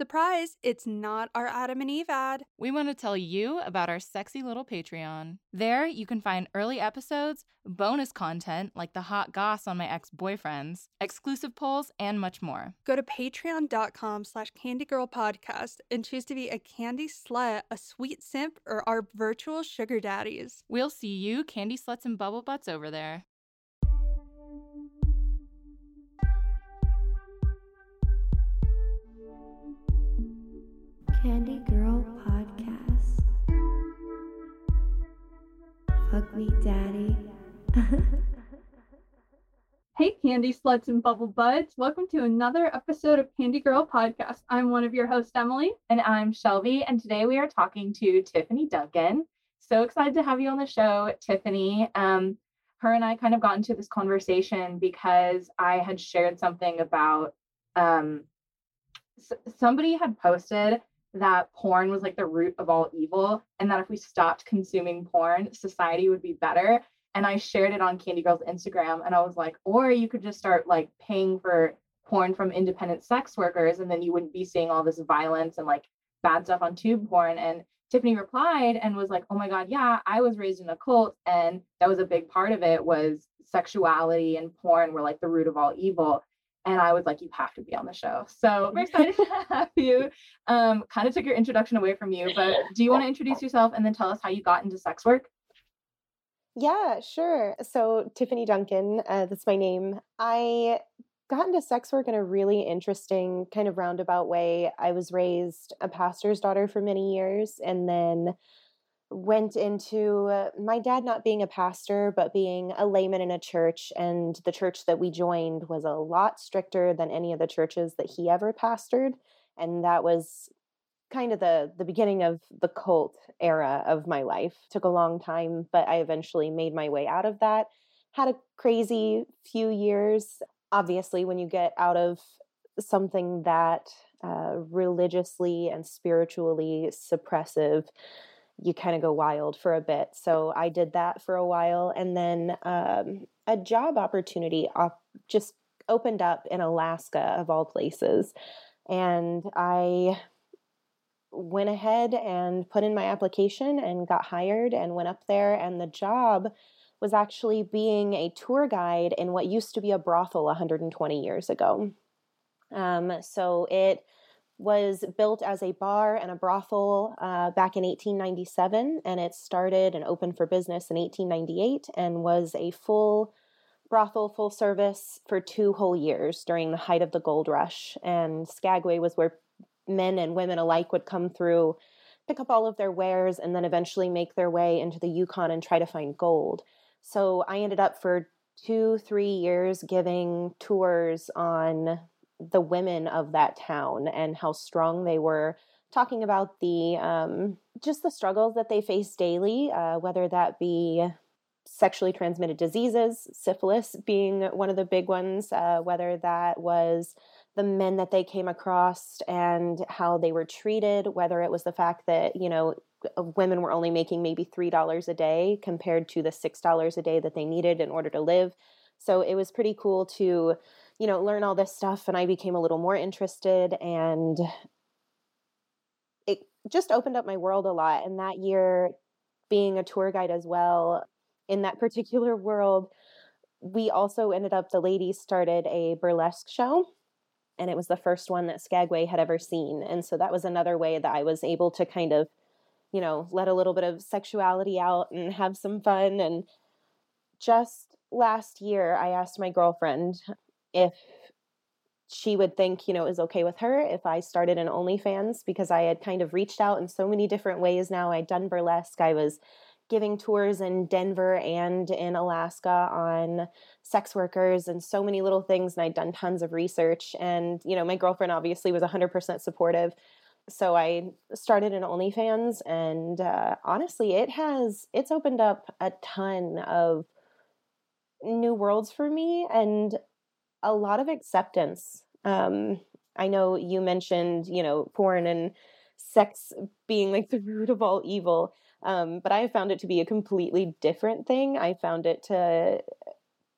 Surprise, it's not our Adam and Eve ad. We want to tell you about our sexy little Patreon. There, you can find early episodes, bonus content like the hot goss on my ex-boyfriends, exclusive polls, and much more. Go to patreon.com slash candygirlpodcast and choose to be a candy slut, a sweet simp, or our virtual sugar daddies. We'll see you, candy sluts and bubble butts over there. Candy Girl Podcast. Fuck me, daddy. Hey, candy sluts and bubble buds. Welcome to another episode of Candy Girl Podcast. I'm one of your hosts, Emily. And I'm Shelby, and today we are talking to Tiffany Duncan. So excited to have you on the show, Tiffany. Um, her and I kind of got into this conversation because I had shared something about um, s- somebody had posted that porn was like the root of all evil, and that if we stopped consuming porn, society would be better. And I shared it on Candy Girl's Instagram, and I was like, or you could just start like paying for porn from independent sex workers, and then you wouldn't be seeing all this violence and like bad stuff on tube porn. And Tiffany replied and was like, "Oh my god, yeah, I was raised in a cult and that was a big part of it was sexuality and porn were like the root of all evil." And I was like, "You have to be on the show." So we're excited to have you. Um, kind of took your introduction away from you, but do you want to introduce yourself and then tell us how you got into sex work? Yeah, sure. So, Tiffany Duncan, uh, that's my name. I got into sex work in a really interesting, kind of roundabout way. I was raised a pastor's daughter for many years and then went into uh, my dad not being a pastor, but being a layman in a church. And the church that we joined was a lot stricter than any of the churches that he ever pastored. And that was kind of the the beginning of the cult era of my life. Took a long time, but I eventually made my way out of that. Had a crazy few years. Obviously, when you get out of something that uh, religiously and spiritually suppressive, you kind of go wild for a bit. So I did that for a while, and then um, a job opportunity op- just opened up in Alaska, of all places, and I went ahead and put in my application and got hired and went up there and the job was actually being a tour guide in what used to be a brothel 120 years ago um, so it was built as a bar and a brothel uh, back in 1897 and it started and opened for business in 1898 and was a full brothel full service for two whole years during the height of the gold rush and skagway was where men and women alike would come through, pick up all of their wares, and then eventually make their way into the Yukon and try to find gold. So I ended up for two, three years giving tours on the women of that town and how strong they were, talking about the um, just the struggles that they face daily, uh, whether that be sexually transmitted diseases, syphilis being one of the big ones, uh, whether that was the men that they came across and how they were treated, whether it was the fact that, you know, women were only making maybe $3 a day compared to the $6 a day that they needed in order to live. So it was pretty cool to, you know, learn all this stuff. And I became a little more interested and it just opened up my world a lot. And that year, being a tour guide as well, in that particular world, we also ended up, the ladies started a burlesque show and it was the first one that Skagway had ever seen. And so that was another way that I was able to kind of, you know, let a little bit of sexuality out and have some fun. And just last year, I asked my girlfriend if she would think, you know, it was okay with her if I started an OnlyFans because I had kind of reached out in so many different ways now. I'd done burlesque, I was giving tours in Denver and in Alaska on sex workers and so many little things. And I'd done tons of research. And, you know, my girlfriend obviously was 100% supportive. So I started an OnlyFans. And uh, honestly, it has, it's opened up a ton of new worlds for me and a lot of acceptance. Um, I know you mentioned, you know, porn and sex being like the root of all evil. Um, but I found it to be a completely different thing. I found it to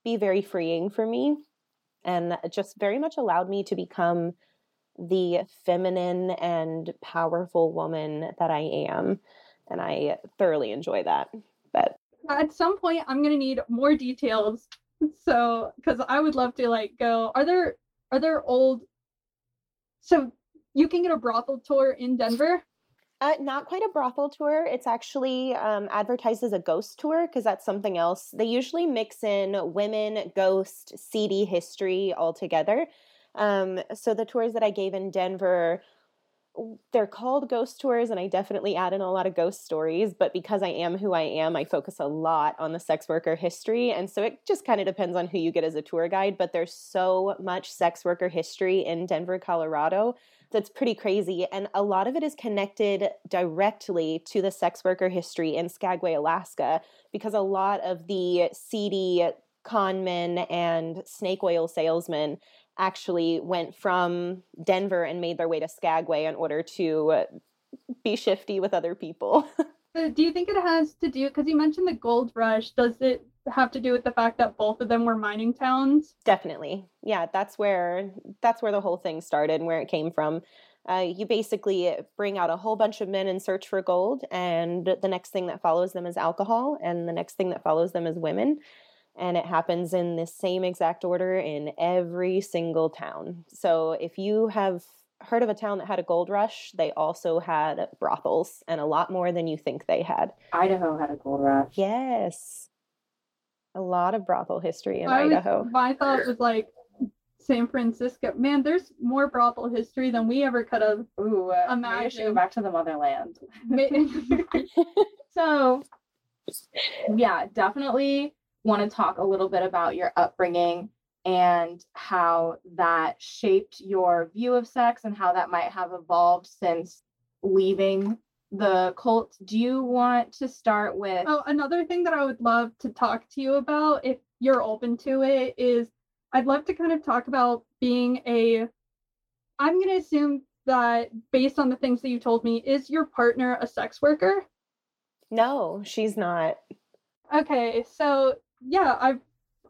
be very freeing for me and just very much allowed me to become the feminine and powerful woman that I am. And I thoroughly enjoy that. But at some point, I'm going to need more details. So, because I would love to like go, are there, are there old, so you can get a brothel tour in Denver? Uh, not quite a brothel tour. It's actually um, advertised as a ghost tour because that's something else. They usually mix in women, ghost, seedy history all together. Um, so the tours that I gave in Denver, they're called ghost tours, and I definitely add in a lot of ghost stories. But because I am who I am, I focus a lot on the sex worker history. And so it just kind of depends on who you get as a tour guide. But there's so much sex worker history in Denver, Colorado that's pretty crazy. And a lot of it is connected directly to the sex worker history in Skagway, Alaska, because a lot of the seedy con men and snake oil salesmen actually went from Denver and made their way to Skagway in order to be shifty with other people. Uh, do you think it has to do because you mentioned the gold rush? Does it have to do with the fact that both of them were mining towns? Definitely. Yeah, that's where that's where the whole thing started and where it came from. Uh, you basically bring out a whole bunch of men in search for gold, and the next thing that follows them is alcohol, and the next thing that follows them is women. And it happens in the same exact order in every single town. So if you have heard of a town that had a gold rush, they also had brothels, and a lot more than you think they had. Idaho had a gold rush. Yes a lot of brothel history in I Idaho. Was, my thought was like San Francisco. Man, there's more brothel history than we ever could have Ooh, uh, maybe I should go back to the motherland. so, yeah, definitely want to talk a little bit about your upbringing and how that shaped your view of sex and how that might have evolved since leaving the cult, do you want to start with? Oh, another thing that I would love to talk to you about, if you're open to it, is I'd love to kind of talk about being a. I'm going to assume that based on the things that you told me, is your partner a sex worker? No, she's not. Okay, so yeah, I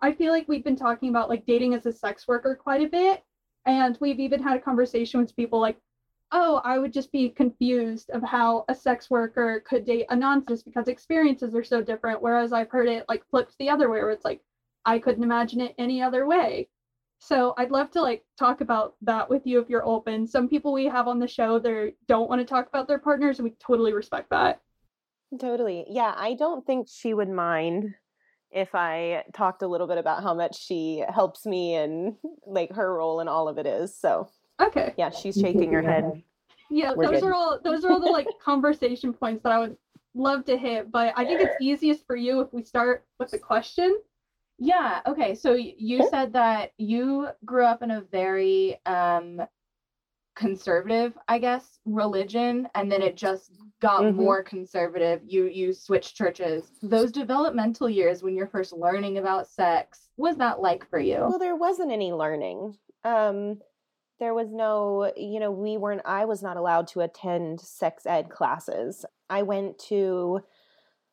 I feel like we've been talking about like dating as a sex worker quite a bit, and we've even had a conversation with people like, oh, I would just be confused of how a sex worker could date a nonsense because experiences are so different. Whereas I've heard it like flipped the other way, where it's like, I couldn't imagine it any other way. So I'd love to like talk about that with you if you're open. Some people we have on the show they don't want to talk about their partners, and we totally respect that. Totally. Yeah, I don't think she would mind if I talked a little bit about how much she helps me and like her role in all of it is. So Okay. Yeah, she's shaking her head. Yeah, We're those good. are all those are all the like conversation points that I would love to hit, but I think it's easiest for you if we start with the question. Yeah, okay. So you said that you grew up in a very um conservative, I guess, religion and then it just got mm-hmm. more conservative. You you switched churches. Those developmental years when you're first learning about sex, was that like for you? Well, there wasn't any learning. Um there was no, you know, we weren't, I was not allowed to attend sex ed classes. I went to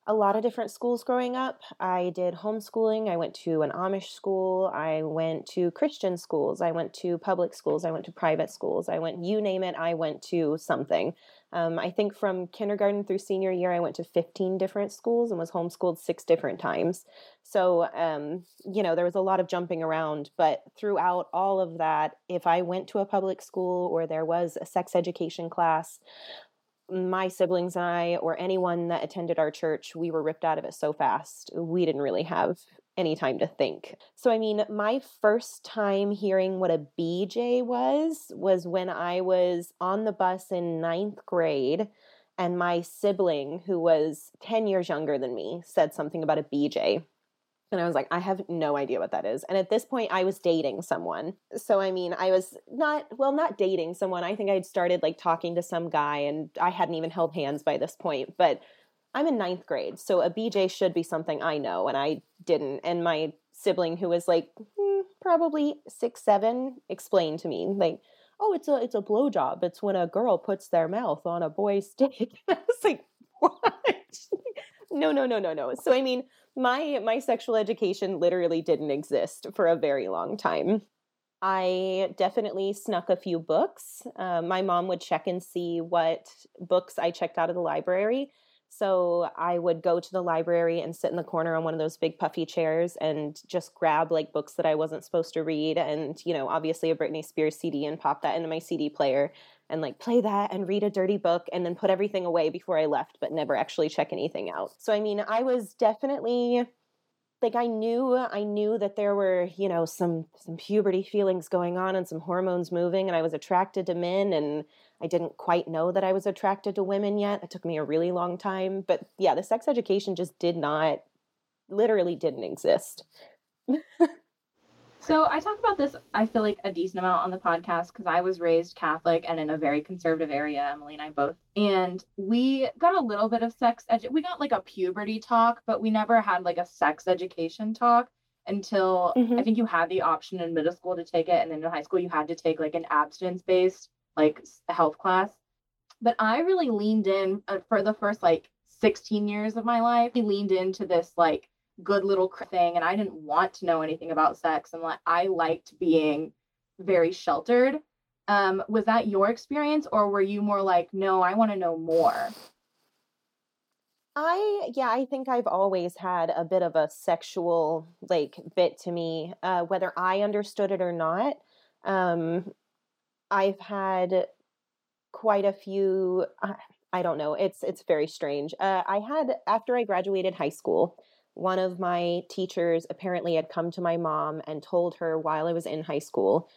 a lot of different schools growing up. I did homeschooling. I went to an Amish school. I went to Christian schools. I went to public schools. I went to private schools. I went, you name it, I went to something. Um, I think from kindergarten through senior year, I went to 15 different schools and was homeschooled six different times. So, um, you know, there was a lot of jumping around. But throughout all of that, if I went to a public school or there was a sex education class, my siblings and I, or anyone that attended our church, we were ripped out of it so fast. We didn't really have any time to think. So, I mean, my first time hearing what a BJ was was when I was on the bus in ninth grade, and my sibling, who was 10 years younger than me, said something about a BJ. And I was like, I have no idea what that is. And at this point, I was dating someone. So, I mean, I was not, well, not dating someone. I think I'd started like talking to some guy and I hadn't even held hands by this point. But I'm in ninth grade. So a BJ should be something I know. And I didn't. And my sibling, who was like hmm, probably six, seven, explained to me, like, oh, it's a it's a blowjob. It's when a girl puts their mouth on a boy's dick. I was like, what? no, no, no, no, no. So I mean, my my sexual education literally didn't exist for a very long time. I definitely snuck a few books. Uh, my mom would check and see what books I checked out of the library. So I would go to the library and sit in the corner on one of those big puffy chairs and just grab like books that I wasn't supposed to read and, you know, obviously a Britney Spears CD and pop that into my CD player and like play that and read a dirty book and then put everything away before I left, but never actually check anything out. So, I mean, I was definitely like I knew I knew that there were you know some some puberty feelings going on and some hormones moving and I was attracted to men and I didn't quite know that I was attracted to women yet. It took me a really long time, but yeah, the sex education just did not literally didn't exist. So I talk about this, I feel like a decent amount on the podcast because I was raised Catholic and in a very conservative area, Emily and I both. And we got a little bit of sex edu- we got like a puberty talk, but we never had like a sex education talk until Mhm. I think you had the option in middle school to take it and then in high school you had to take like an abstinence based like health class. But I really leaned in uh, for the first like 16 years of my life. I leaned into this like good little thing and I didn't want to know anything about sex and like I liked being very sheltered. Um was that your experience or were you more like no, I want to know more? I yeah, I think I've always had a bit of a sexual like bit to me, uh, whether I understood it or not. Um, I've had quite a few. I, I don't know. It's it's very strange. Uh, I had after I graduated high school, one of my teachers apparently had come to my mom and told her while I was in high school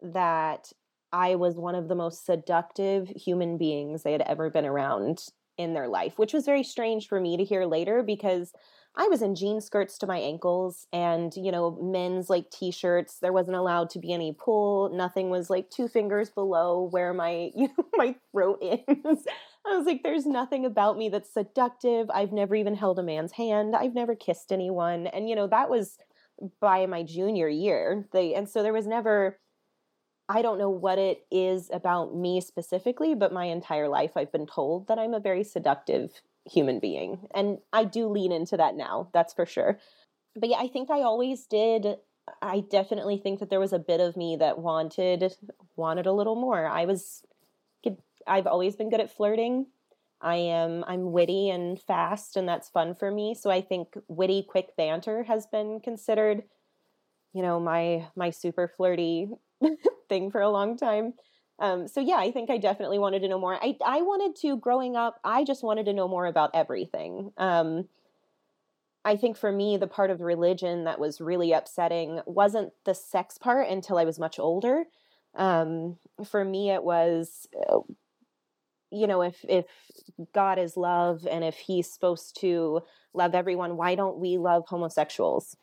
that I was one of the most seductive human beings they had ever been around in their life, which was very strange for me to hear later because I was in jean skirts to my ankles and, you know, men's like t shirts. There wasn't allowed to be any pull. Nothing was like two fingers below where my, you know, my throat is. I was like, there's nothing about me that's seductive. I've never even held a man's hand. I've never kissed anyone. And, you know, that was by my junior year. They, and so there was never, I don't know what it is about me specifically, but my entire life I've been told that I'm a very seductive human being. And I do lean into that now, that's for sure. But yeah, I think I always did I definitely think that there was a bit of me that wanted wanted a little more. I was I've always been good at flirting. I am I'm witty and fast and that's fun for me. So I think witty quick banter has been considered you know my my super flirty thing for a long time. Um, so yeah, I think I definitely wanted to know more. I I wanted to growing up. I just wanted to know more about everything. Um, I think for me, the part of religion that was really upsetting wasn't the sex part until I was much older. Um, for me, it was, uh, you know, if if God is love and if He's supposed to love everyone, why don't we love homosexuals?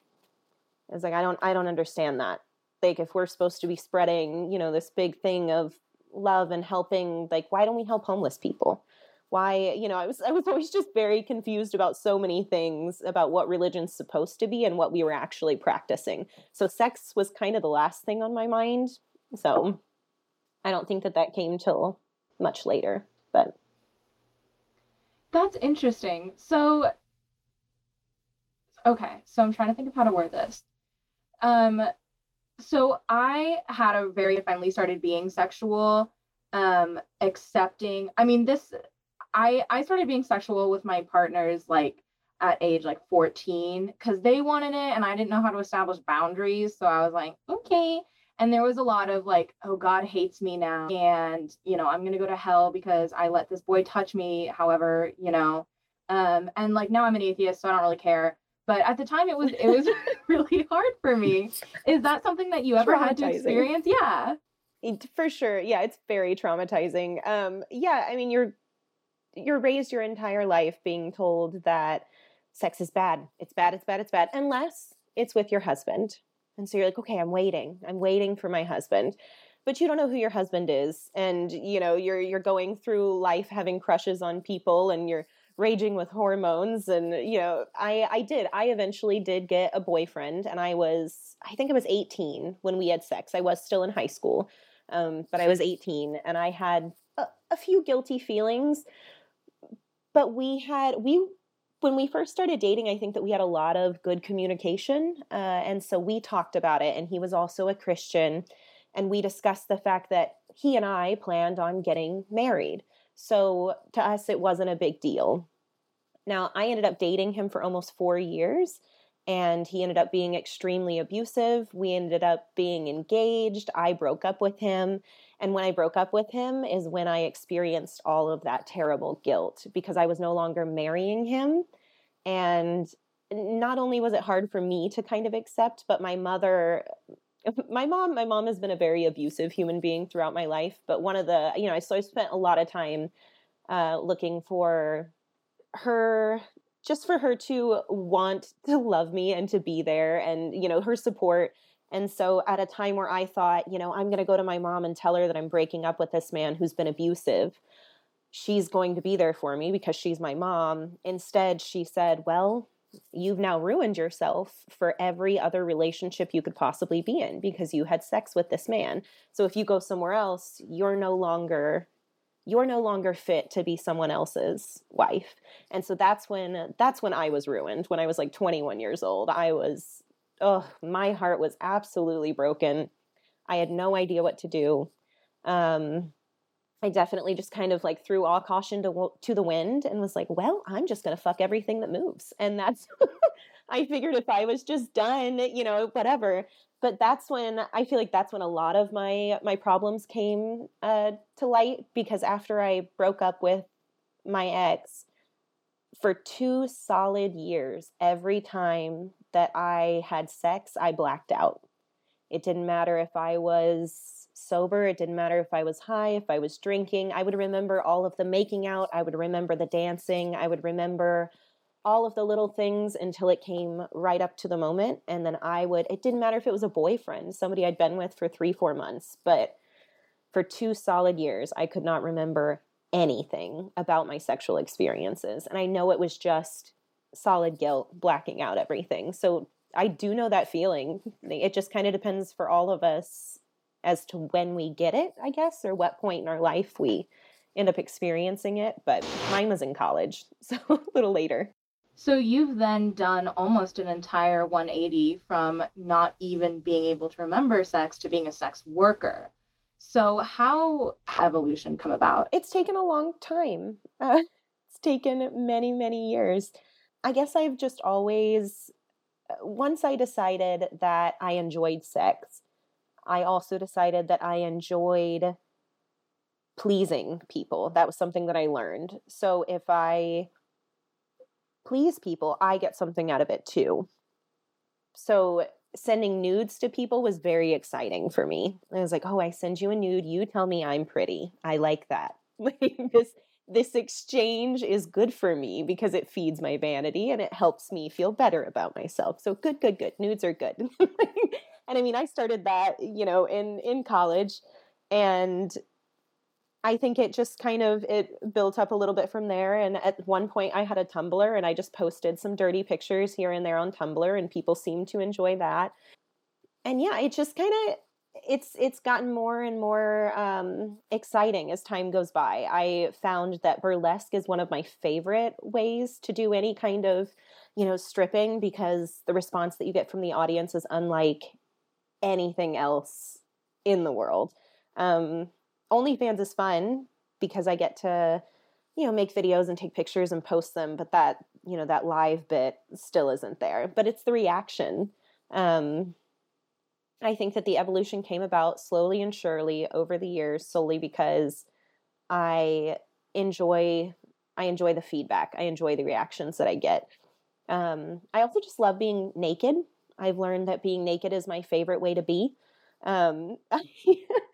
It's like I don't I don't understand that. Like if we're supposed to be spreading you know this big thing of love and helping like why don't we help homeless people? Why you know i was i was always just very confused about so many things about what religion's supposed to be and what we were actually practicing. So sex was kind of the last thing on my mind. So i don't think that that came till much later but That's interesting. So okay, so I'm trying to think of how to word this. Um so I had a very finally started being sexual, um, accepting. I mean, this I I started being sexual with my partners like at age like 14 because they wanted it and I didn't know how to establish boundaries. So I was like, okay. And there was a lot of like, oh, God hates me now. And, you know, I'm going to go to hell because I let this boy touch me. However, you know, um, and like now I'm an atheist, so I don't really care. But at the time it was, it was really hard for me. Is that something that you ever had to experience? Yeah. For sure yeah it's very traumatizing um yeah i mean you're you're raised your entire life being told that sex is bad it's bad it's bad it's bad unless it's with your husband and so you're like okay i'm waiting. I'm waiting for my husband. But you don't know who your husband is and you know you're you're going through life having crushes on people and you're raging with hormones and you know i i did. I eventually did get a boyfriend and i was i think i was 18 when we had sex. I was still in high school um, but I was 18 and I had a, a few guilty feelings. But we had, we when we first started dating, I think that we had a lot of good communication. Uh, and so we talked about it. And he was also a Christian. And we discussed the fact that he and I planned on getting married. So to us, it wasn't a big deal. Now, I ended up dating him for almost four years and he ended up being extremely abusive. We ended up being engaged. I broke up with him. And when I broke up with him is when I experienced all of that terrible guilt because I was no longer marrying him. And not only was it hard for me to kind of accept, but my mother my mom my mom has been a very abusive human being throughout my life but one of the you know i so i spent a lot of time uh, looking for her just for her to want to love me and to be there and you know her support and so at a time where i thought you know i'm going to go to my mom and tell her that i'm breaking up with this man who's been abusive she's going to be there for me because she's my mom. Instead she said well you've now ruined yourself for every other relationship you could possibly be in because you had sex with this man. So if you go somewhere else you're no longer you're no longer fit to be someone else's wife. And so that's when that's when i was ruined. When i was like 21 years old i was oh my heart was absolutely broken. I had no idea what to do. Um i definitely just kind of like threw all caution to to the wind and was like well i'm just going to fuck everything that moves. And that's i figured if i was just done you know whatever. But that's when I feel like that's when a lot of my my problems came uh, to light because after I broke up with my ex for two solid years, every time that I had sex, I blacked out. It didn't matter if I was sober, it didn't matter if I was high, if I was drinking. I would remember all of the making out, I would remember the dancing, I would remember all of the little things until it came right up to the moment. And then I would, it didn't matter if it was a boyfriend, somebody I'd been with for three, four months, but for two solid years, I could not remember anything about my sexual experiences. And I know it was just solid guilt, blacking out everything. So I do know that feeling. It just kind of depends for all of us as to when we get it, I guess, or what point in our life we end up experiencing it. But mine was in college, so a little later. So you've then done almost an entire 180 from not even being able to remember sex to being a sex worker. So how evolution come about? It's taken a long time. Uh, it's taken many, many years. I guess I've just always uh, once I decided that I enjoyed sex, I also decided that I enjoyed pleasing people. That was something that I learned. So if I please people, I get something out of it too. So sending nudes to people was very exciting for me. I was like, "Oh, I send you a nude, you tell me I'm pretty. I like that." Like this exchange is good for me because it feeds my vanity and it helps me feel better about myself. So good, good, good. Nudes are good. and I mean, I started that, you know, in in college and I think it just kind of it built up a little bit from there. And at one point, I had a Tumblr, and I just posted some dirty pictures here and there on Tumblr, and people seemed to enjoy that. And yeah, it just kind of it's it's gotten more and more um, exciting as time goes by. I found that burlesque is one of my favorite ways to do any kind of you know stripping because the response that you get from the audience is unlike anything else in the world. Um, OnlyFans is fun because I get to, you know, make videos and take pictures and post them, but that, you know, that live bit still isn't there. But it's the reaction. Um, I think that the evolution came about slowly and surely over the years solely because I enjoy I enjoy the feedback. I enjoy the reactions that I get. Um, I also just love being naked. I've learned that being naked is my favorite way to be. Um,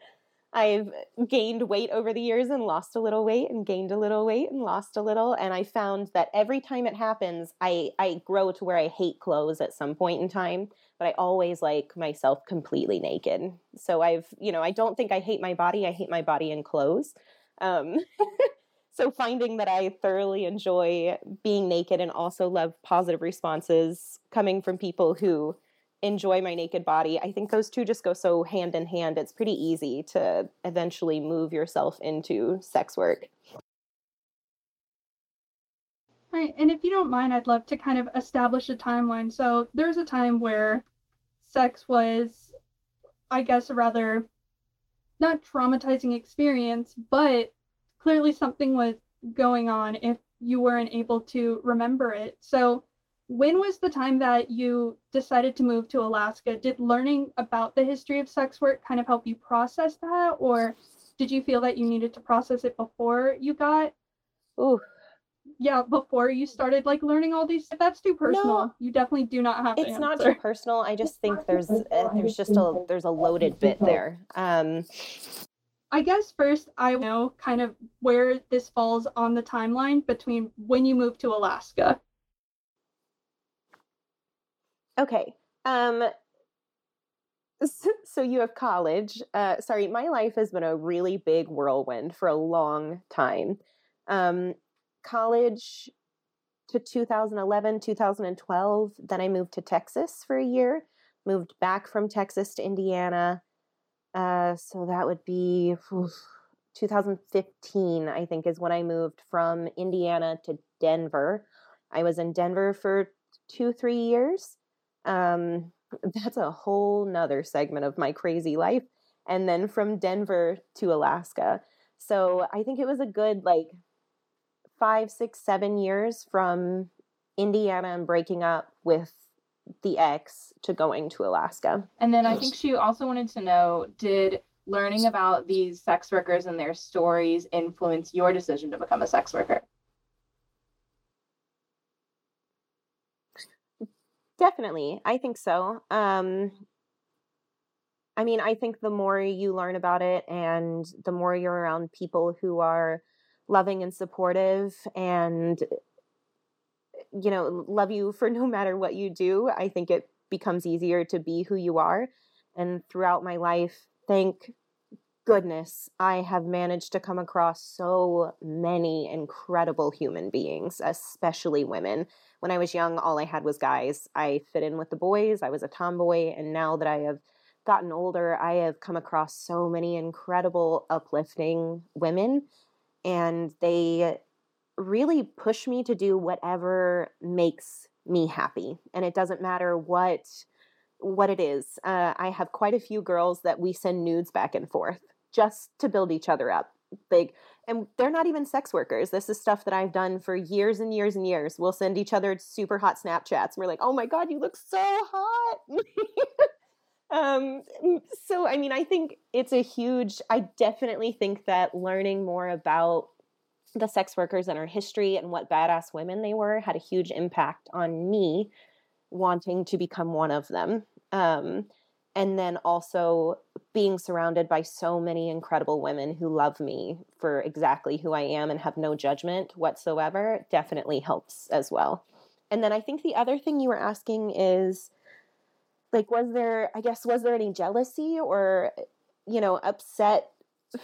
I've gained weight over the years and lost a little weight and gained a little weight and lost a little. And I found that every time it happens, I, I grow to where I hate clothes at some point in time, but I always like myself completely naked. So I've, you know, I don't think I hate my body. I hate my body in clothes. Um, so finding that I thoroughly enjoy being naked and also love positive responses coming from people who enjoy my naked body. I think those two just go so hand in hand. It's pretty easy to eventually move yourself into sex work. Right. And if you don't mind, I'd love to kind of establish a timeline. So there's a time where sex was, I guess, a rather not traumatizing experience, but clearly something was going on if you weren't able to remember it. So when was the time that you decided to move to Alaska? Did learning about the history of sex work kind of help you process that? Or did you feel that you needed to process it before you got Ooh, yeah before you started like learning all these that's too personal No. you definitely do not have to it's not too personal. I just think there's uh, there's just a there's a loaded bit there. Um, i guess first i know kind of where this falls on the timeline between when you moved to alaska Okay. Um so you have college. Uh sorry, my life has been a really big whirlwind for a long time. Um college to 2011, 2012, then I moved to Texas for a year, moved back from Texas to Indiana. Uh so that would be oof, 2015, I think is when I moved from Indiana to Denver. I was in Denver for 2 3 years um that's a whole nother segment of my crazy life and then from denver to alaska. So i think it was a good like five six seven years from indiana and breaking up with the ex to going to alaska. And then I think she also wanted to know did learning about these sex workers and their stories influence your decision to become a sex worker? Definitely. I think so. Um I mean, I think the more you learn about it and the more you're around people who are loving and supportive and you know, love you for no matter what you do, I think it becomes easier to be who you are. And throughout my life, thank goodness, I have managed to come across so many incredible human beings, especially women when I was young, all I had was guys. I fit in with the boys, I was a tomboy. And now that I have gotten older, I have come across so many incredible, uplifting women. And they really push me to do whatever makes me happy. And it doesn't matter what what it is. Uh, I have quite a few girls that we send nudes back and forth just to build each other up. Like and they're not even sex workers. This is stuff that I've done for years and years and years. We'll send each other super hot Snapchats. And we're like, oh my God, you look so hot. um, so, I mean, I think it's a huge, I definitely think that learning more about the sex workers and our history and what badass women they were had a huge impact on me wanting to become one of them. Um, and then also being surrounded by so many incredible women who love me for exactly who I am and have no judgment whatsoever definitely helps as well. And then I think the other thing you were asking is like was there I guess was there any jealousy or you know upset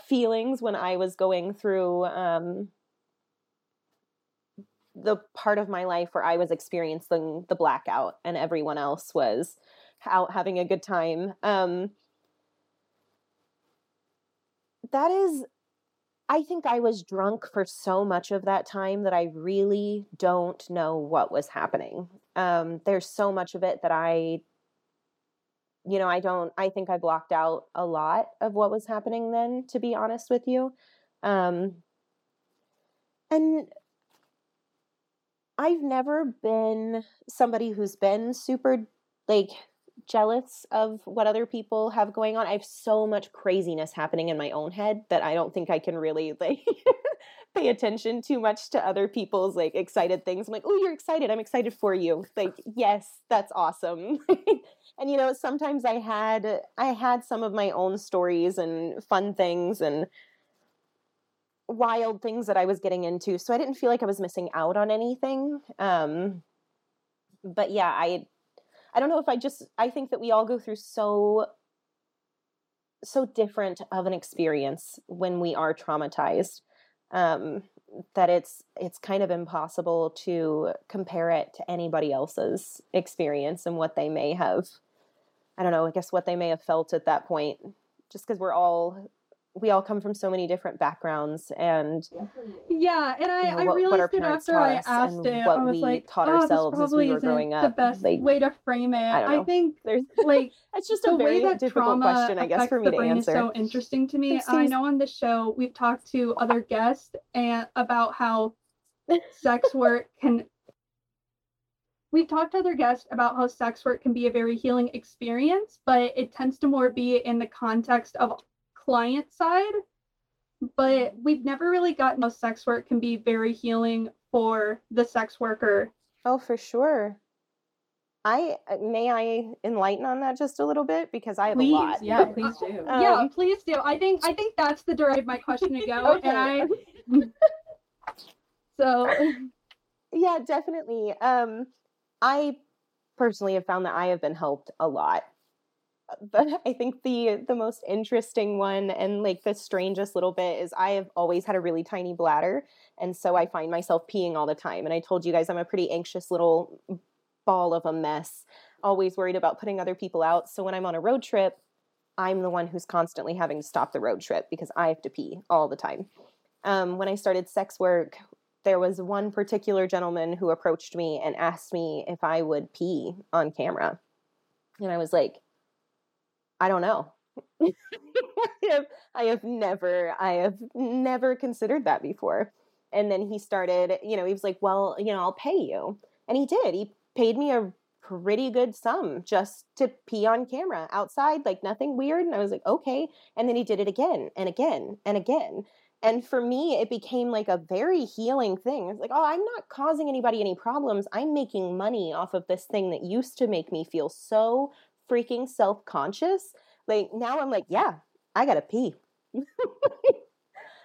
feelings when I was going through um the part of my life where I was experiencing the blackout and everyone else was out having a good time. Um, that is, I think I was drunk for so much of that time that I really don't know what was happening. Um, there's so much of it that I, you know, I don't, I think I blocked out a lot of what was happening then, to be honest with you. Um, and I've never been somebody who's been super like jealous of what other people have going on. I have so much craziness happening in my own head that I don't think I can really like pay attention too much to other people's like excited things. I'm like, "Oh, you're excited. I'm excited for you." Like, "Yes, that's awesome." and you know, sometimes I had I had some of my own stories and fun things and wild things that I was getting into. So I didn't feel like I was missing out on anything. Um but yeah, I I don't know if I just I think that we all go through so so different of an experience when we are traumatized um that it's it's kind of impossible to compare it to anybody else's experience and what they may have I don't know, I guess what they may have felt at that point just because we're all we all come from so many different backgrounds and Yeah, and I, you know, I what, what our realized it parents after taught I asked and it. what I was we like, taught oh, ourselves as we were growing the up. best Like, way to frame it. I I think there's like it's just a very way that difficult trauma question, I guess, for me the to answer. so interesting to me. I know on the show we've talked to other guests and about how sex work can. We've talked to other guests about how sex work can be a very healing experience, but it tends to more be in the context of client side. But we've never really gotten how sex work can be very healing for the sex worker. Oh, for sure. I uh, may I enlighten on that just a little bit because I have Please, a lot. yeah, please do. yeah, Um, please do. I think I think that's the direction my question to go. Okay. And I so yeah, definitely. Um, I personally have found that I have been helped a lot. But I think the the most interesting one and like the strangest little bit is I have always had a really tiny bladder, and so I find myself peeing all the time. And I told you guys I'm a pretty anxious little ball of a mess, always worried about putting other people out. So when I'm on a road trip, I'm the one who's constantly having to stop the road trip because I have to pee all the time. Um, when I started sex work, there was one particular gentleman who approached me and asked me if I would pee on camera. And I was like, I don't know. I, have, I have never, I have never considered that before. And then he started, you know, he was like, well, you know, I'll pay you. And he did. He paid me a pretty good sum just to pee on camera outside, like nothing weird. And I was like, okay. And then he did it again and again and again. And for me, it became like a very healing thing. It's like, oh, I'm not causing anybody any problems. I'm making money off of this thing that used to make me feel so freaking self conscious. Like now I'm like, yeah, I gotta pee.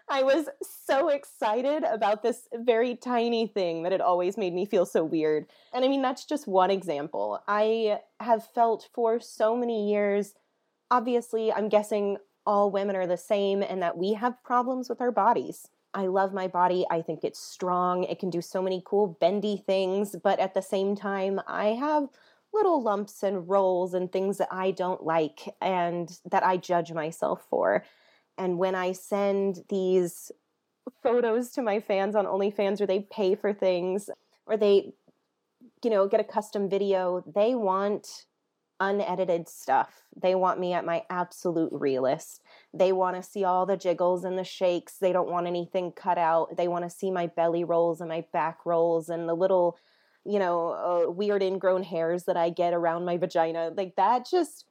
I was so excited about this very tiny thing that it always made me feel so weird. And I mean, that's just one example. I have felt for so many years, obviously, I'm guessing all women are the same and that we have problems with our bodies. I love my body. I think it's strong. It can do so many cool bendy things, but at the same time, I have little lumps and rolls and things that I don't like and that I judge myself for. And when I send these photos to my fans on OnlyFans or they pay for things or they, you know, get a custom video, they want unedited stuff. They want me at my absolute realist. They want to see all the jiggles and the shakes. They don't want anything cut out. They want to see my belly rolls and my back rolls and the little, you know, uh, weird ingrown hairs that I get around my vagina. Like that just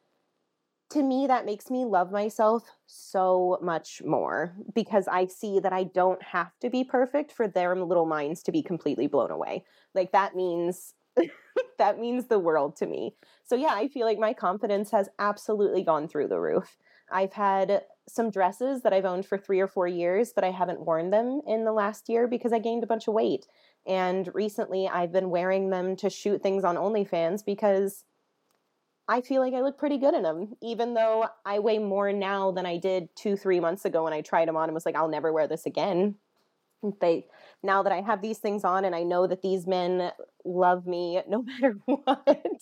to me that makes me love myself so much more because I see that I don't have to be perfect for their little minds to be completely blown away. Like that means that means the world to me. So yeah, I feel like my confidence has absolutely gone through the roof. I've had some dresses that I've owned for 3 or 4 years, but I haven't worn them in the last year because I gained a bunch of weight. And recently I've been wearing them to shoot things on OnlyFans because I feel like I look pretty good in them, even though I weigh more now than I did two, three months ago when I tried them on and was like, I'll never wear this again. They now that I have these things on and I know that these men love me no matter what.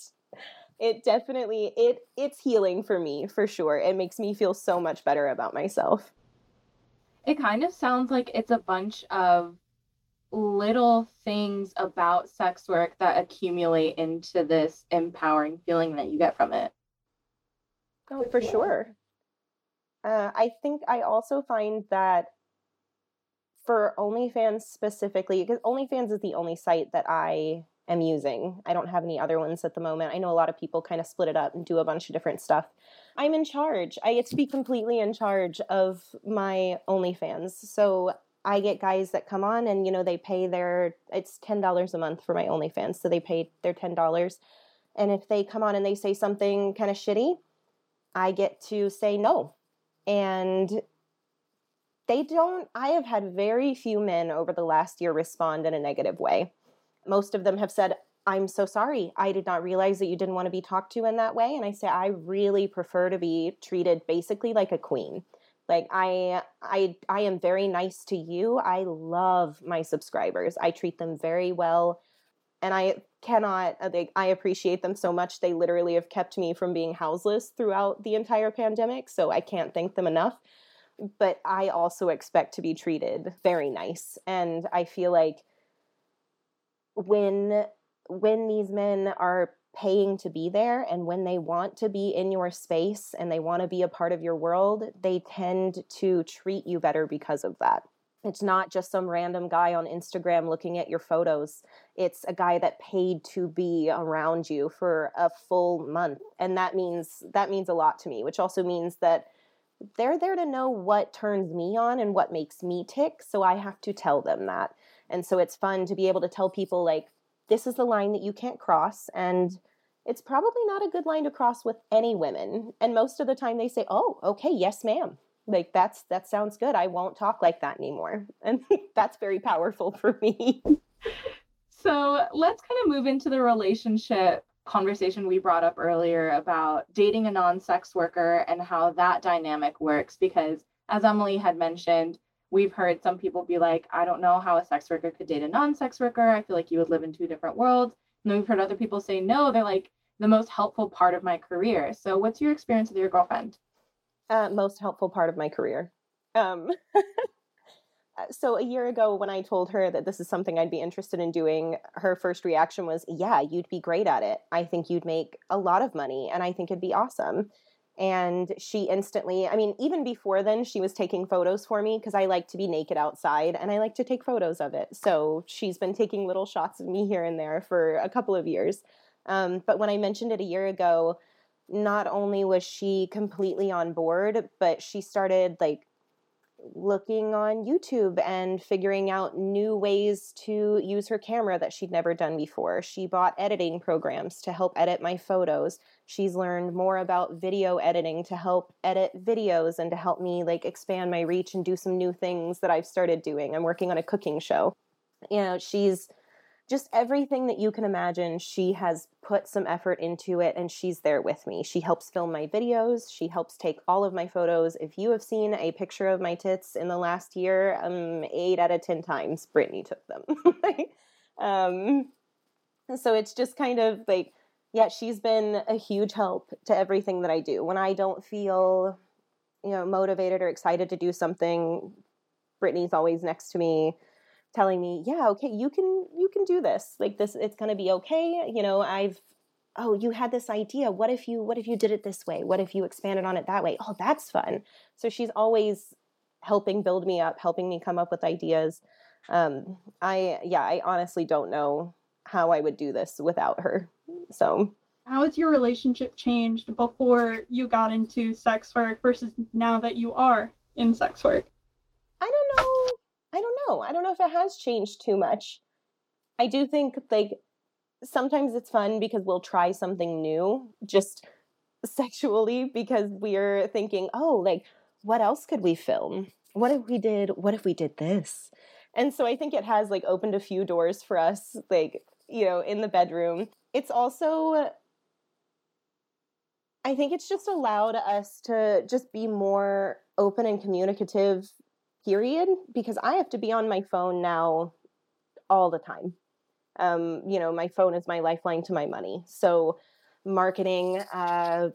It definitely it it's healing for me for sure. It makes me feel so much better about myself. It kind of sounds like it's a bunch of little things about sex work that accumulate into this empowering feeling that you get from it. Oh, for sure. Uh, I think I also find that for OnlyFans specifically, because OnlyFans is the only site that I am using. I don't have any other ones at the moment. I know a lot of people kind of split it up and do a bunch of different stuff. I'm in charge. I get to be completely in charge of my OnlyFans. So I get guys that come on and, you know, they pay their, it's $10 a month for my OnlyFans. So they pay their $10. And if they come on and they say something kind of shitty, I get to say no. And they don't, I have had very few men over the last year respond in a negative way. Most of them have said, I'm so sorry. I did not realize that you didn't want to be talked to in that way. And I say, I really prefer to be treated basically like a queen. Like I I I am very nice to you. I love my subscribers. I treat them very well. And I cannot uh, they, I appreciate them so much. They literally have kept me from being houseless throughout the entire pandemic, so I can't thank them enough. but I also expect to be treated very nice. And I feel like when when these men are paying to be there and when they want to be in your space and they want to be a part of your world, they tend to treat you better because of that. It's not just some random guy on Instagram looking at your photos. It's a guy that paid to be around you for a full month. And that means that means a lot to me, which also means that they're there to know what turns me on and what makes me tick, so I have to tell them that. And so it's fun to be able to tell people like this is the line that you can't cross and it's probably not a good line to cross with any women. And most of the time they say, "Oh, okay, yes, ma'am." Like that's that sounds good. I won't talk like that anymore. And that's very powerful for me. So, let's kind of move into the relationship conversation we brought up earlier about dating a non-sex worker and how that dynamic works because as Emily had mentioned, we've heard some people be like, I don't know how a sex worker could date a non sex worker. I feel like you would live in two different worlds. And then we've heard other people say, no, they're like the most helpful part of my career. So, what's your experience with your girlfriend? Uh, most helpful part of my career. Um, so, a year ago, when I told her that this is something I'd be interested in doing, her first reaction was, Yeah, you'd be great at it. I think you'd make a lot of money and I think it'd be awesome and she instantly i mean even before then she was taking photos for me because i like to be naked outside and i like to take photos of it. So she's been taking little shots of me here and there for a couple of years. Um, but when i mentioned it a year ago not only was she completely on board but she started like looking on YouTube and figuring out new ways to use her camera that she'd never done before. She bought editing programs to help edit my photos. She's learned more about video editing to help edit videos and to help me like expand my reach and do some new things that I've started doing. I'm working on a cooking show. You know, she's just everything that you can imagine, she has put some effort into it and she's there with me. She helps film my videos, she helps take all of my photos. If you have seen a picture of my tits in the last year, um, eight out of 10 times Brittany took them. um, so it's just kind of like, yeah, she's been a huge help to everything that I do. When I don't feel, you know, motivated or excited to do something, Brittany's always next to me telling me, "Yeah, okay, you can you can do this. Like this it's going to be okay. You know, I've oh, you had this idea. What if you what if you did it this way? What if you expanded on it that way? Oh, that's fun." So she's always helping build me up, helping me come up with ideas. Um I yeah, I honestly don't know how I would do this without her. So how has your relationship changed before you got into sex work versus now that you are in sex work? I don't know I don't know. I don't know if it has changed too much. I do think like sometimes it's fun because we'll try something new just sexually because we're thinking, "Oh, like what else could we film? What if we did what if we did this?" And so I think it has like opened a few doors for us like, you know, in the bedroom. It's also I think it's just allowed us to just be more open and communicative period because I have to be on my phone now all the time. Um, you know, my phone is my lifeline to my money. So, marketing, uh,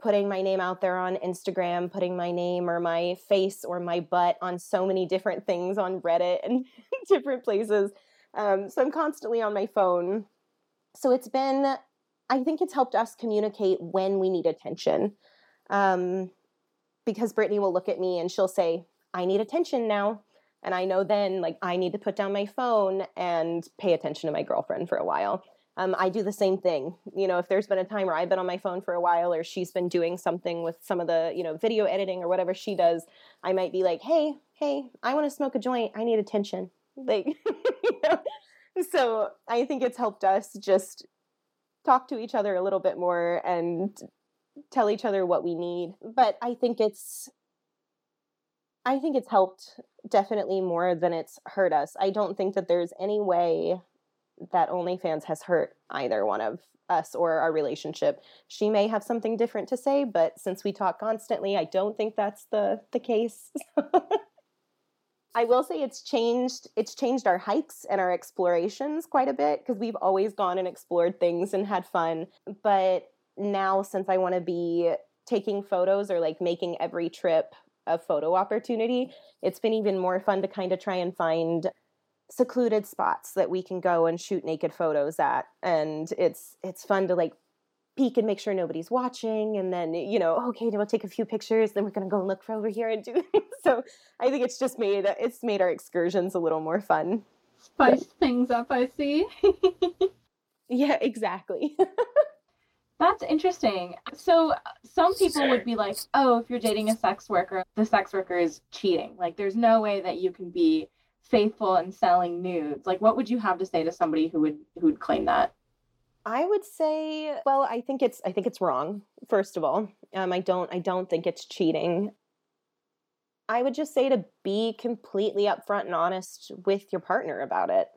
putting my name out there on Instagram, putting my name or my face or my butt on so many different things on Reddit and different places. Um, so, I'm constantly on my phone. So, it's been, I think it's helped us communicate when we need attention. Um, because Brittany will look at me and she'll say, I need attention now. And I know then, like, I need to put down my phone and pay attention to my girlfriend for a while. Um, I do the same thing. You know, if there's been a time where I've been on my phone for a while or she's been doing something with some of the, you know, video editing or whatever she does, I might be like, hey, hey, I want to smoke a joint. I need attention. Like, you know? So I think it's helped us just talk to each other a little bit more and tell each other what we need. But I think it's I think it's helped definitely more than it's hurt us. I don't think that there's any way that OnlyFans has hurt either one of us or our relationship. She may have something different to say, but since we talk constantly, I don't think that's the the case. I will say it's changed it's changed our hikes and our explorations quite a bit because we've always gone and explored things and had fun, but now since I want to be taking photos or like making every trip a photo opportunity, it's been even more fun to kind of try and find secluded spots that we can go and shoot naked photos at. And it's it's fun to like peek and make sure nobody's watching and then you know okay we'll take a few pictures then we're going to go and look for over here and do so i think it's just made it's made our excursions a little more fun. Spice things up, I see. yeah exactly That's interesting. So some people would be like, "Oh, if you're dating a sex worker, the sex worker is cheating. Like there's no way that you can be faithful and selling nudes." Like what would you have to say to somebody who would who would claim that? I would say, well, I think it's I think it's wrong. First of all, um, I don't I don't think it's cheating. I would just say to be completely upfront and honest with your partner about it.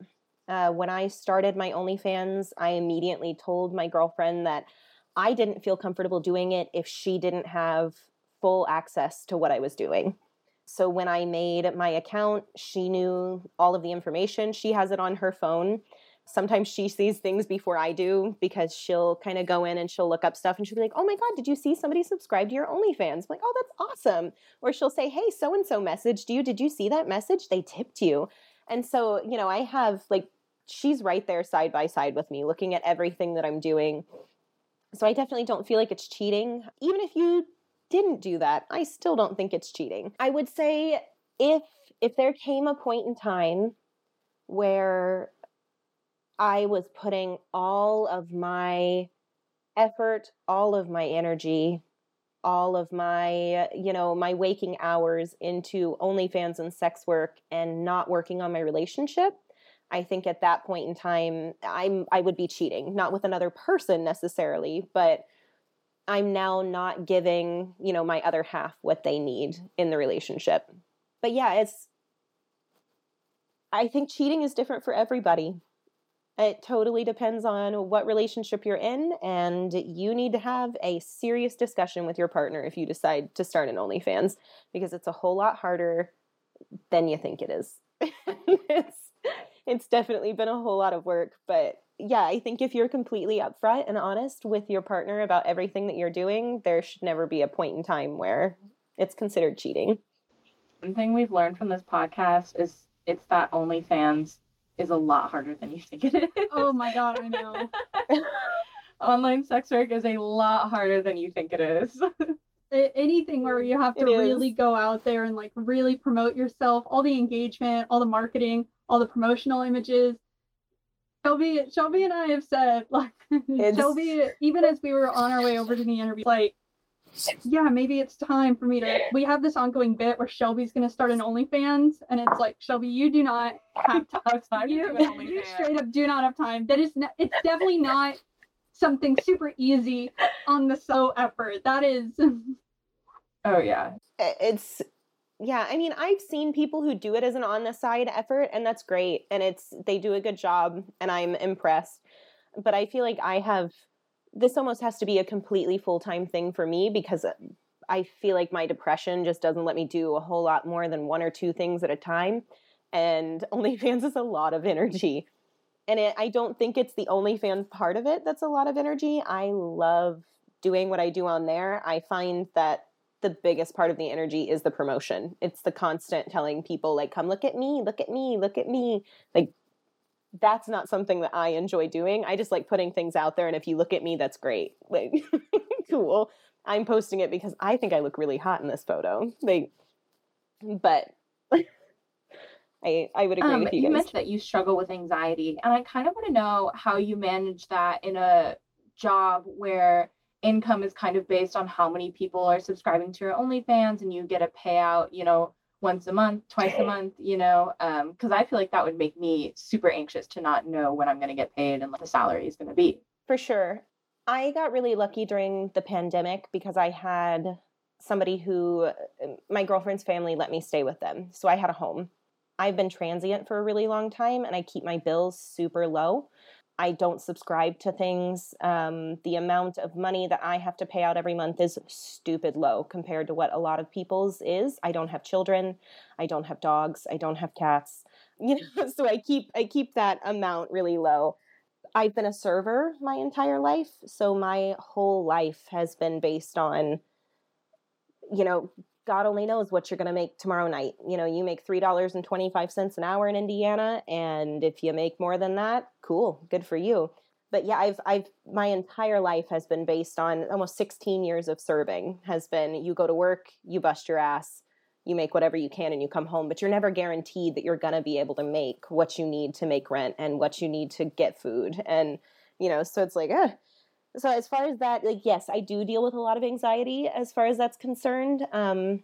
Uh, when I started my OnlyFans, I immediately told my girlfriend that I didn't feel comfortable doing it if she didn't have full access to what I was doing. So when I made my account, she knew all of the information. She has it on her phone. Sometimes she sees things before I do because she'll kind of go in and she'll look up stuff and she'll be like, oh my God, did you see somebody subscribe to your OnlyFans? I'm like, oh, that's awesome. Or she'll say, hey, so and so messaged you. Did you see that message? They tipped you. And so, you know, I have like, she's right there side by side with me, looking at everything that I'm doing. So I definitely don't feel like it's cheating. Even if you didn't do that, I still don't think it's cheating. I would say if if there came a point in time where I was putting all of my effort, all of my energy, all of my, you know, my waking hours into OnlyFans and sex work and not working on my relationship, I think at that point in time I'm I would be cheating, not with another person necessarily, but I'm now not giving, you know, my other half what they need in the relationship. But yeah, it's I think cheating is different for everybody. It totally depends on what relationship you're in, and you need to have a serious discussion with your partner if you decide to start an OnlyFans because it's a whole lot harder than you think it is. it's, it's definitely been a whole lot of work, but yeah, I think if you're completely upfront and honest with your partner about everything that you're doing, there should never be a point in time where it's considered cheating. One thing we've learned from this podcast is it's that OnlyFans is a lot harder than you think it is. oh my god, I know. Online sex work is a lot harder than you think it is. Anything where you have to really go out there and like really promote yourself, all the engagement, all the marketing, all the promotional images. Shelby, Shelby and I have said like it's... Shelby, even as we were on our way over to the interview, like yeah, maybe it's time for me to. We have this ongoing bit where Shelby's going to start an OnlyFans, and it's like, Shelby, you do not have time. you, you straight up do not have time. That is, it's definitely not something super easy on the so effort. That is. Oh yeah, it's yeah. I mean, I've seen people who do it as an on the side effort, and that's great, and it's they do a good job, and I'm impressed. But I feel like I have this almost has to be a completely full time thing for me because uh, I feel like my depression just doesn't let me do a whole lot more than one or two things at a time. And OnlyFans is a lot of energy. And it, I don't think it's the OnlyFans part of it that's a lot of energy. I love doing what I do on there. I find that the biggest part of the energy is the promotion. It's the constant telling people, like, come look at me, look at me, look at me. Like, that's not something that I enjoy doing. I just like putting things out there and if you look at me that's great. Like cool. I'm posting it because I think I look really hot in this photo. Like but I I would agree um, with you. You guys. mentioned that you struggle with anxiety and I kind of want to know how you manage that in a job where income is kind of based on how many people are subscribing to your OnlyFans and you get a payout, you know, once a month, twice a month, you know, because um, I feel like that would make me super anxious to not know when I'm going to get paid and what the salary is going to be. For sure. I got really lucky during the pandemic because I had somebody who, uh, my girlfriend's family let me stay with them. So I had a home. I've been transient for a really long time and I keep my bills super low. I don't subscribe to things. Um, the amount of money that I have to pay out every month is stupid low compared to what a lot of people's is. I don't have children. I don't have dogs. I don't have cats. You know, so I keep I keep that amount really low. I've been a server my entire life, so my whole life has been based on, you know, God only knows what you're going to make tomorrow night. You know, you make $3.25 an hour in Indiana. And if you make more than that, cool, good for you. But yeah, I've, I've, my entire life has been based on almost 16 years of serving, has been you go to work, you bust your ass, you make whatever you can and you come home, but you're never guaranteed that you're going to be able to make what you need to make rent and what you need to get food. And, you know, so it's like, eh. So as far as that, like, yes, I do deal with a lot of anxiety as far as that's concerned. Um,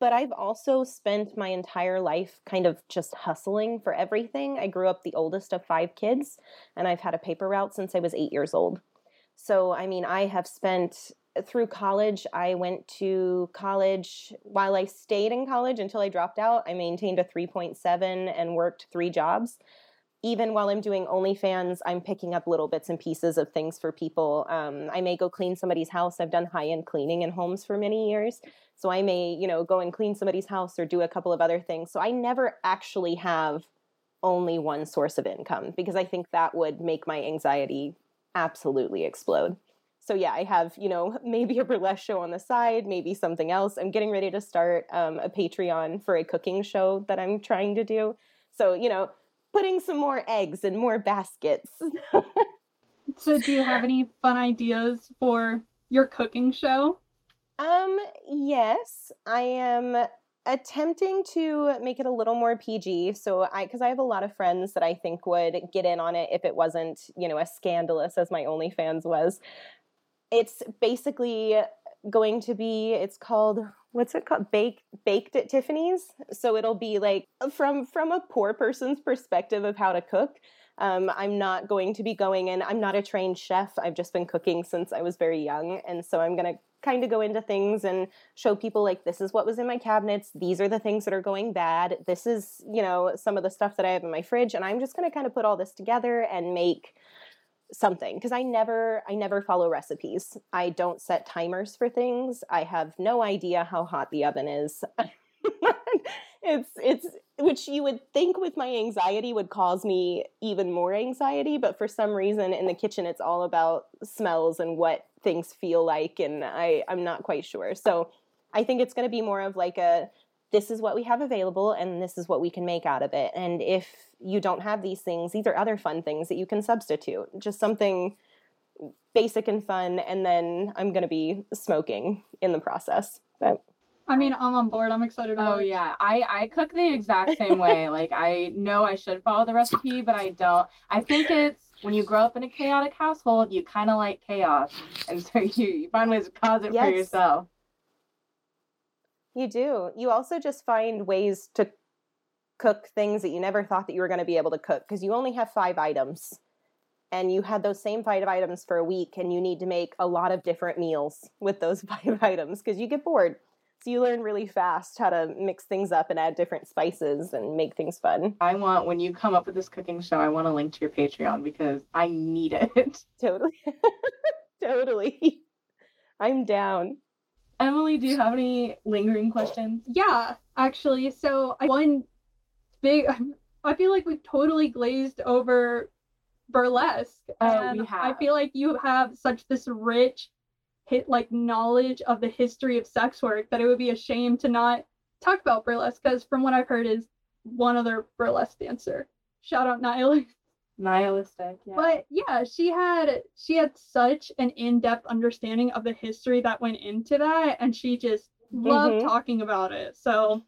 but I've also spent my entire life kind of just hustling for everything. I grew up the oldest of five kids, and I've had a paper route since I was eight years old. So, I mean, I have spent through college, I went to college while I stayed in college until I dropped out. I maintained a 3.7 and worked three jobs. Even while I'm doing OnlyFans, I'm picking up little bits and pieces of things for people. Um, I may go clean somebody's house. I've done high end cleaning in homes for many years. So I may, you know, go and clean somebody's house or do a couple of other things. So I never actually have only one source of income because I think that would make my anxiety absolutely explode. So yeah, I have, you know, maybe a burlesque show on the side, maybe something else. I'm getting ready to start um, a Patreon for a cooking show that I'm trying to do. So, you know, putting some more eggs in more baskets. so do you have any fun ideas for your cooking show? Um, yes, I am attempting to make it a little more PG. So I cuz I have a lot of friends that I think would get in on it if it wasn't, you know, as scandalous as my OnlyFans was. It's basically going to be it's called what's it called? Baked baked at tiffany's. So it'll be like from from a poor person's perspective of how to cook um, i'm not going to be going in i'm not a trained chef i've just been cooking since i was very young and so i'm going to kind of go into things and show people like this is what was in my cabinets these are the things that are going bad this is you know some of the stuff that i have in my fridge and i'm just going to kind of put all this together and make something because i never i never follow recipes. I don't set timers for things. I have no idea how hot the oven is. It's it's which you would think with my anxiety would cause me even more anxiety but for some reason in the kitchen it's all about smells and what things feel like and i i'm not quite sure. So i think it's going to be more of like a this is what we have available and this is what we can make out of it and if you don't have these things these are other fun things that you can substitute just something basic and fun and then i'm going to be smoking in the process but I mean, I'm on board. I'm excited. Oh watch. yeah, I I cook the exact same way. like I know I should follow the recipe, but I don't. I think it's when you grow up in a chaotic household, you kind of like chaos, and so you, you find ways to cause it Yes. for yourself. You do. You also just find ways to cook things that you never thought that you were going to be able to cook because you only have five items and you had those same five items for a week and you need to make a lot of different meals with those five items because you get bored. So you learn really fast how to mix things up and add different spices and make things fun. I want when you come up with this cooking show, I want a link to your Patreon because I need it. totally. Totally. I'm down Emily, do you have any lingering questions? Yeah, actually. So I, one big, I feel like we've totally glazed over burlesque. Oh, and I feel like you have such this rich hit like knowledge of the history of sex work that it would be a shame to not talk about burlesque because from what I've heard is one other burlesque dancer. Shout out Nyla. Nihilistic. Yeah. But yeah, she had she had such an in-depth understanding of the history that went into that and she just loved Mhm. talking about it. So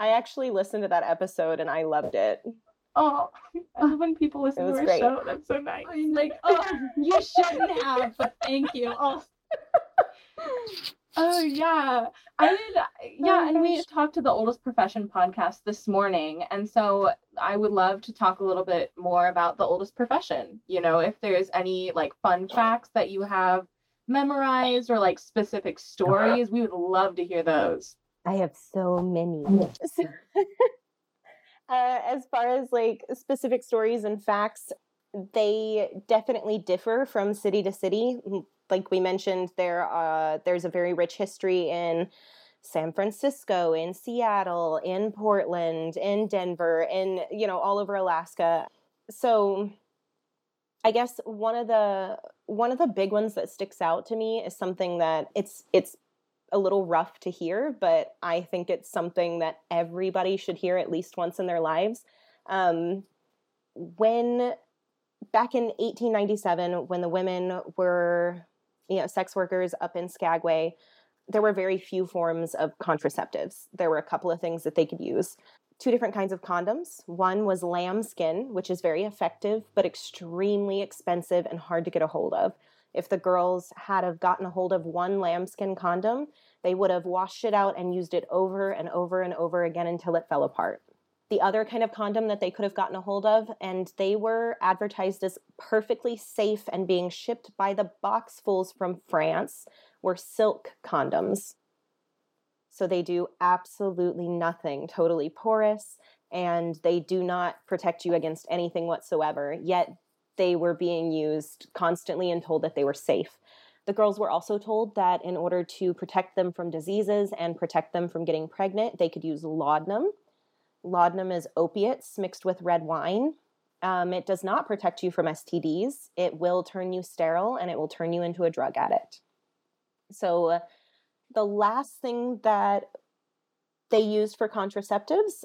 i actually listened to that episode and i loved it oh, I love when people listen to was our great. show. That's so nice. I'm like, oh, you shouldn't have, but thank you. Oh, Oh yeah, I did. Yeah, Oh, and we talked to the oldest profession podcast this morning, and so I would love to talk a little bit more about the oldest profession. You know, if there's any like fun facts that you have memorized or like specific stories, we would love to hear those. I have so many. So- uh, as far as like specific stories and facts, they definitely differ from city to city. Like we mentioned, there uh, there's a very rich history in San Francisco, in Seattle, in Portland, in Denver, in you know all over Alaska. So I guess one of the one of the big ones that sticks out to me is something that it's it's a little rough to hear, but I think it's something that everybody should hear at least once in their lives. Um, when back in 1897, when the women were, you know, sex workers up in Skagway, there were very few forms of contraceptives. There were a couple of things that they could use. Two different kinds of condoms. One was lambskin, which is very effective but extremely expensive and hard to get a hold of. If the girls had have gotten a hold of one lambskin condom, they would have washed it out and used it over and over and over again until it fell apart. The other kind of condom that they could have gotten a hold of, and they were advertised as perfectly safe and being shipped by the boxfuls from France, were silk condoms. So they do absolutely nothing, totally porous, and they do not protect you against anything whatsoever. Yet they were being used constantly and told that they were safe. The girls were also told that in order to protect them from diseases and protect them from getting pregnant, they could use laudanum. Laudanum is opiates mixed with red wine. Um, it does not protect you from STDs. It will turn you sterile and it will turn you into a drug addict. So, uh, the last thing that they used for contraceptives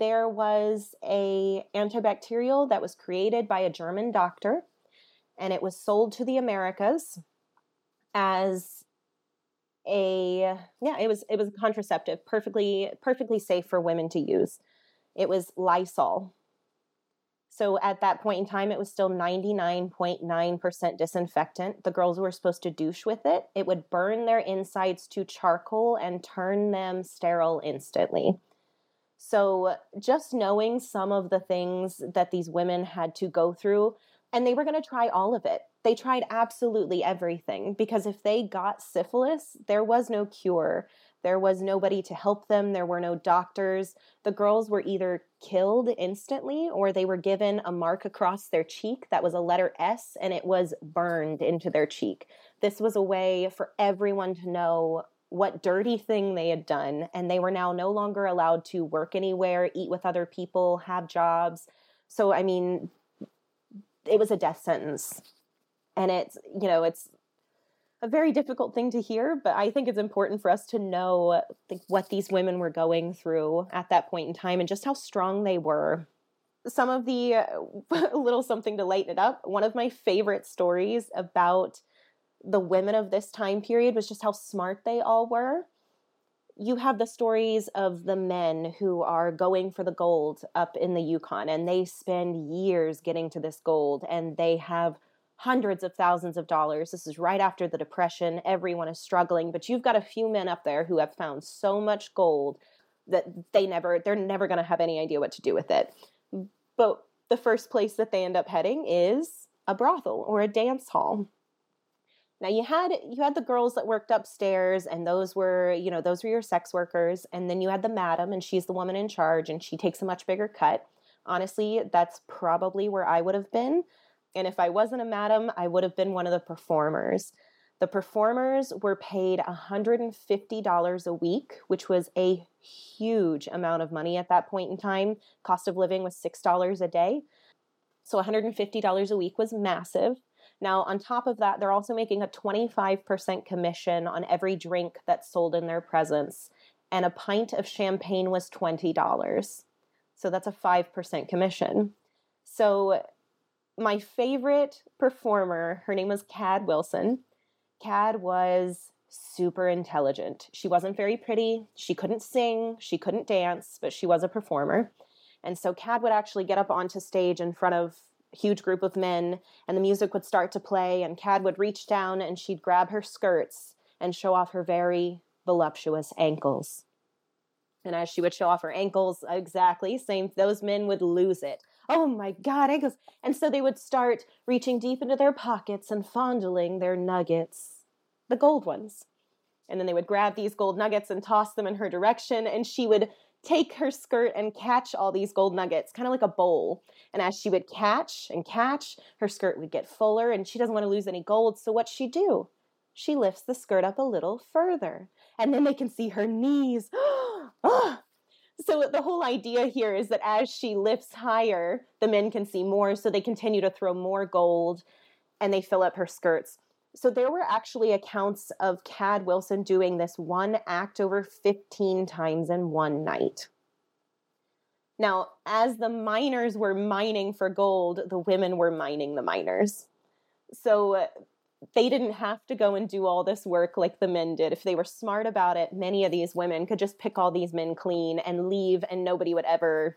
there was a antibacterial that was created by a German doctor and it was sold to the Americas as a yeah it was it was a contraceptive perfectly perfectly safe for women to use it was lysol so at that point in time it was still 99.9% disinfectant the girls were supposed to douche with it it would burn their insides to charcoal and turn them sterile instantly so just knowing some of the things that these women had to go through, and they were going to try all of it. They tried absolutely everything because if they got syphilis, there was no cure. There was nobody to help them. There were no doctors. The girls were either killed instantly or they were given a mark across their cheek that was a letter S and it was burned into their cheek. This was a way for everyone to know what dirty thing they had done, and they were now no longer allowed to work anywhere, eat with other people, have jobs. So, I mean, it was a death sentence. And it's, you know, it's a very difficult thing to hear, but I think it's important for us to know like, what these women were going through at that point in time and just how strong they were. Some of the uh, little something to lighten it up. One of my favorite stories about the women of this time period was just how smart they all were. You have the stories of the men who are going for the gold up in the Yukon and they spend years getting to this gold and they have hundreds of thousands of dollars. This is right after the Depression. Everyone is struggling, but you've got a few men up there who have found so much gold that they never they're never going to have any idea what to do with it. But the first place that they end up heading is a brothel or a dance hall. Now you had you had the girls that worked upstairs and those were, you know, those were your sex workers and then you had the madam and she's the woman in charge and she takes a much bigger cut. Honestly, that's probably where I would have been. And if I wasn't a madam, I would have been one of the performers. The performers were paid $150 a week, which was a huge amount of money at that point in time. Cost of living was $6 a day. So $150 a week was massive. Now, on top of that, they're also making a 25% commission on every drink that's sold in their presence. And a pint of champagne was $20. So that's a 5% commission. So, my favorite performer, her name was Cad Wilson. Cad was super intelligent. She wasn't very pretty. She couldn't sing. She couldn't dance, but she was a performer. And so Cad would actually get up onto stage in front of huge group of men and the music would start to play and Cad would reach down and she'd grab her skirts and show off her very voluptuous ankles. And as she would show off her ankles, exactly, same those men would lose it. Oh my god, ankles. And so they would start reaching deep into their pockets and fondling their nuggets, the gold ones. And then they would grab these gold nuggets and toss them in her direction and she would take her skirt and catch all these gold nuggets, kind of like a bowl. And as she would catch and catch, her skirt would get fuller and she doesn't want to lose any gold. So what she do? She lifts the skirt up a little further. And then they can see her knees. Oh so the whole idea here is that as she lifts higher, the men can see more, so they continue to throw more gold and they fill up her skirts. So there were actually accounts of Cad Wilson doing this one act over 15 times in one night. Now, as the miners were mining for gold, the women were mining the miners. So they didn't have to go and do all this work like the men did. If they were smart about it, many of these women could just pick all these men clean and leave, and nobody would ever,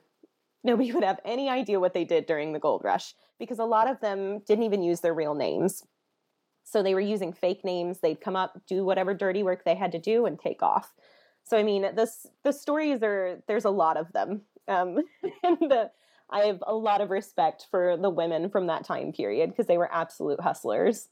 nobody would have any idea what they did during the gold rush because a lot of them didn't even use their real names. So they were using fake names. They'd come up, do whatever dirty work they had to do, and take off. So I mean, this the stories are there's a lot of them, um, and the, I have a lot of respect for the women from that time period because they were absolute hustlers.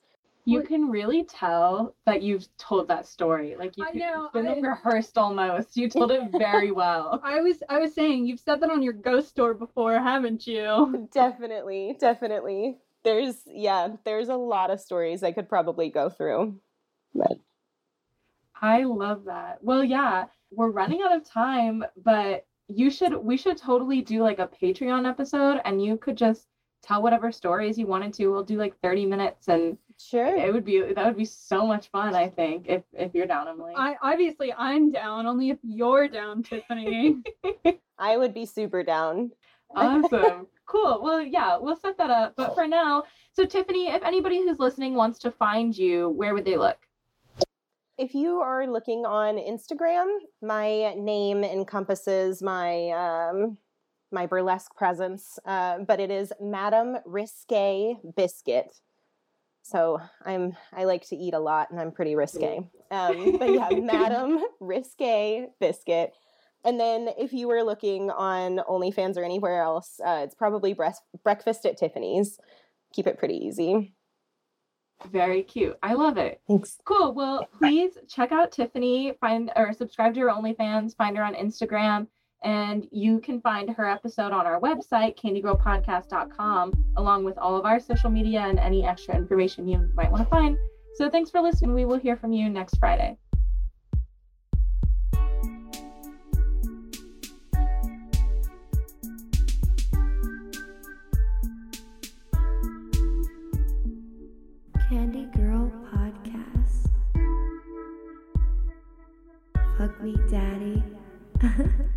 You can really tell that you've told that story. Like you, I know, it's been I- rehearsed almost. You told it very well. I was I was saying you've said that on your ghost store before, haven't you? definitely, definitely. There's yeah, there's a lot of stories I could probably go through. But I love that. Well, yeah, we're running out of time, but you should we should totally do like a Patreon episode and you could just tell whatever stories you wanted to. We'll do like 30 minutes and sure. it would be that would be so much fun, I think, if if you're down, Emily. I obviously I'm down, only if you're down, Tiffany. I would be super down. awesome. Cool. Well, yeah, we'll set that up. But for now, so Tiffany, if anybody who's listening wants to find you, where would they look? If you are looking on Instagram, my name encompasses my um, my burlesque presence, uh, but it is Madam Risque Biscuit. So I'm I like to eat a lot, and I'm pretty risque. Um, but yeah, Madam Risque Biscuit. And then if you were looking on OnlyFans or anywhere else, uh, it's probably breast- Breakfast at Tiffany's. Keep it pretty easy. Very cute. I love it. Thanks. Cool. Well, please check out Tiffany, find or subscribe to her OnlyFans, find her on Instagram, and you can find her episode on our website, candygirlpodcast.com, along with all of our social media and any extra information you might want to find. So thanks for listening. We will hear from you next Friday. Candy Girl Podcast. Fuck me, daddy.